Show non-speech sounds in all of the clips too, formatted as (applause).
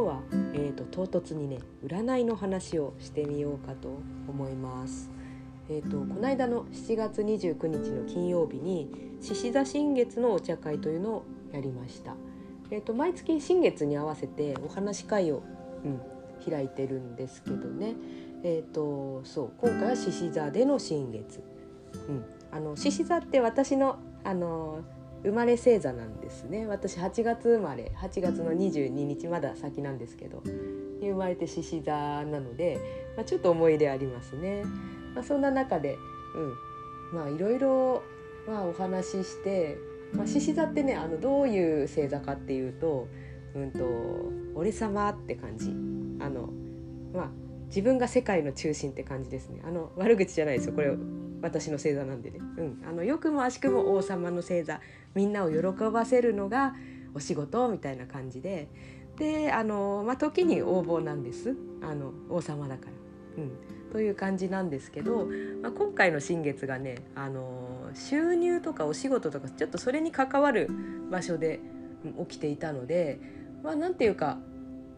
今日は、えーと、唐突にね占いの話をしてみようかと思います。えーと、この間の7月29日の金曜日に獅子座新月のお茶会というのをやりました。えーと、毎月新月に合わせてお話会を、うん、開いてるんですけどね。えー、とそう今回は獅子座での新月。うん、あの獅子座って私のあの生まれ星座なんですね私8月生まれ8月の22日まだ先なんですけど生まれて獅子座なので、まあ、ちょっと思い入れありますね。まあ、そんな中で、うん、まあいろいろ、まあ、お話しして、まあ、獅子座ってねあのどういう星座かっていうと「うんと、俺様」って感じ。あのまあ自分が世界の中心って感じですね。あの悪口じゃないですよ。これ私の星座なんでね、うん、あのよくも悪しくも王様の星座みんなを喜ばせるのがお仕事みたいな感じで。であの、まあ、時に応募なんです。あの王様だから。うん。という感じなんですけど、まあ、今回の新月がねあの収入とかお仕事とかちょっとそれに関わる場所で起きていたのでまあなんていうか、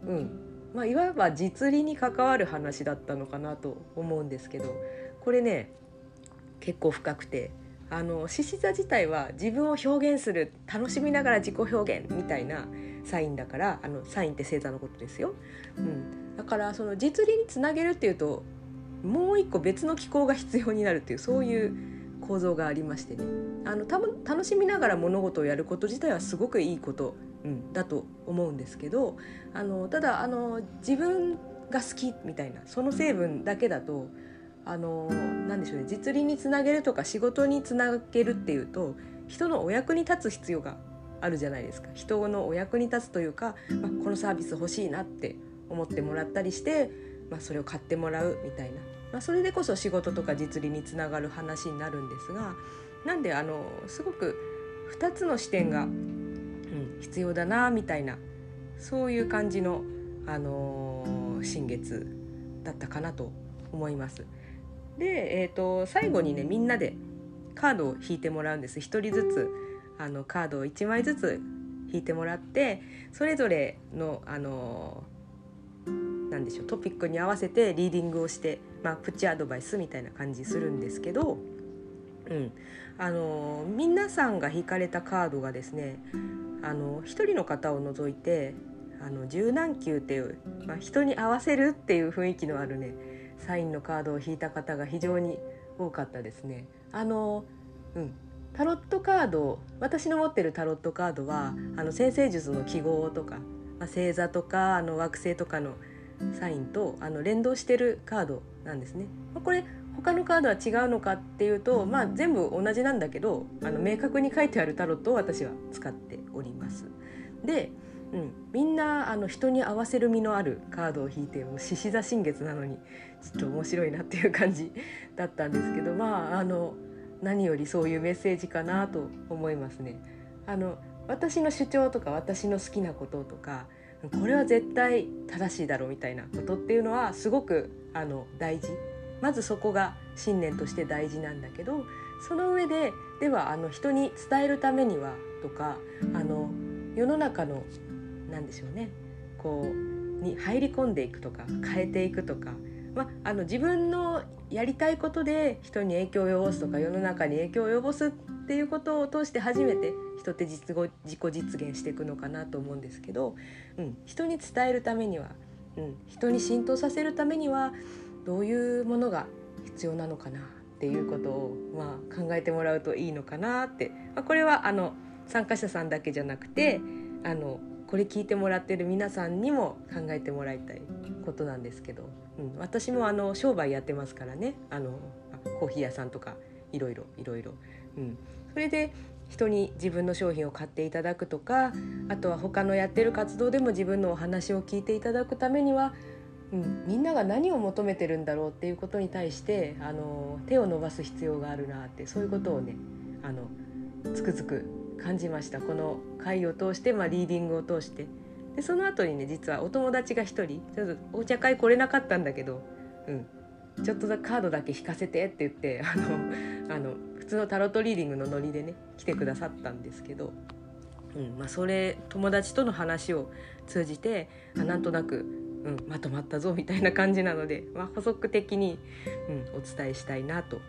うん。まあ、いわば実利に関わる話だったのかなと思うんですけどこれね結構深くてあの獅子座自体は自分を表現する楽しみながら自己表現みたいなサインだからあのサインって星座のことですよ、うん、だからその実利につなげるっていうともう一個別の機構が必要になるっていうそういう構造がありましてね。あの多分楽しみながら物事をやること自体はすごくいいこと、うん、だと思うんですけどあのただあの自分が好きみたいなその成分だけだとあの何でしょうね実利につなげるとか仕事につなげるっていうと人のお役に立つ必要があるじゃないですか。人のお役に立つというか、まあ、このサービス欲しいなって思ってもらったりして、まあ、それを買ってもらうみたいな、まあ、それでこそ仕事とか実利につながる話になるんですがなんであのすごく2つの視点が、必要だなみたいなそういう感じの、あのー、新月だったかなと思います。で、えーと、最後にねみんなでカードを引いてもらうんです1人ずつあのカードを1枚ずつ引いてもらってそれぞれのあのなんでしょうトピックに合わせてリーディングをして、まあ、プチアドバイスみたいな感じするんですけど、うん、あの皆さんが引かれたカードがですねあの1人の方を除いてあの柔軟球っていう、まあ、人に合わせるっていう雰囲気のあるねサインのカードを引いた方が非常に多かったですね。あのうんタロットカード私の持ってるタロットカードはあの先生術の記号とか、まあ、星座とかあの惑星とかのサインとあの連動してるカードなんですね。まあ、これ他のカードは違うのかっていうと、まあ、全部同じなんだけどあの明確に書いてあるタロットを私は使っております。でうん、みんなあの人に合わせる身のあるカードを引いてもう獅子座新月なのにちょっと面白いなっていう感じだったんですけどまああの何よりそういうメッセージかなと思いますね。あの私の主張とか私の好きなこととかこれは絶対正しいだろうみたいなことっていうのはすごくあの大事まずそこが信念として大事なんだけどその上でではあの人に伝えるためにはとかあの世の中の何でしょうねこうに入り込んでいくとか変えていくとか、まあ、あの自分のやりたいことで人に影響を及ぼすとか世の中に影響を及ぼすっていうことを通して初めて人って実自己実現していくのかなと思うんですけど、うん、人に伝えるためには、うん、人に浸透させるためにはどういうものが必要なのかなっていうことを、まあ、考えてもらうといいのかなって、まあ、これはあの参加者さんだけじゃなくてあのこれ聞いてもらってる皆さんにも考えてもらいたいことなんですけど、うん、私もあの商売やってますからね。あのコーヒー屋さんとかいろいろいろいろ、うん、それで人に自分の商品を買っていただくとかあとは他のやってる活動でも自分のお話を聞いていただくためには、うん、みんなが何を求めてるんだろうっていうことに対してあの手を伸ばす必要があるなってそういうことをねあのつくづく感じました。この会を通して、まあ、リーディングを通して。でその後にね実はお友達が1人ちょっとお茶会来れなかったんだけど、うん、ちょっとカードだけ引かせてって言って (laughs) あのあの普通のタロットリーディングのノリでね来てくださったんですけど、うんまあ、それ友達との話を通じてあなんとなく、うん、まとまったぞみたいな感じなので、(laughs) まあ、補足的に、うん、お伝えしたいなと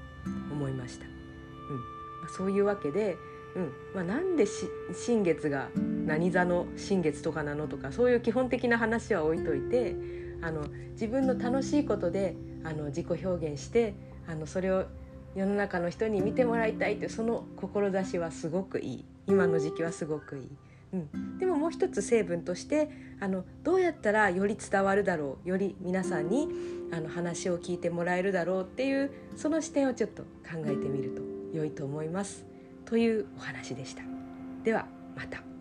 思いました。うんまあ、そういうわけで、うんまあ、なんで新月が何座の新月とかなのとかそういう基本的な話は置いといてあの自分の楽しいことであの自己表現してあのそれを世の中の人に見てもらいたいというその志はすごくいい今の時期はすごくいい。うん、でももう一つ成分としてあのどうやったらより伝わるだろうより皆さんにあの話を聞いてもらえるだろうっていうその視点をちょっと考えてみると良いと思いますというお話でした。ではまた。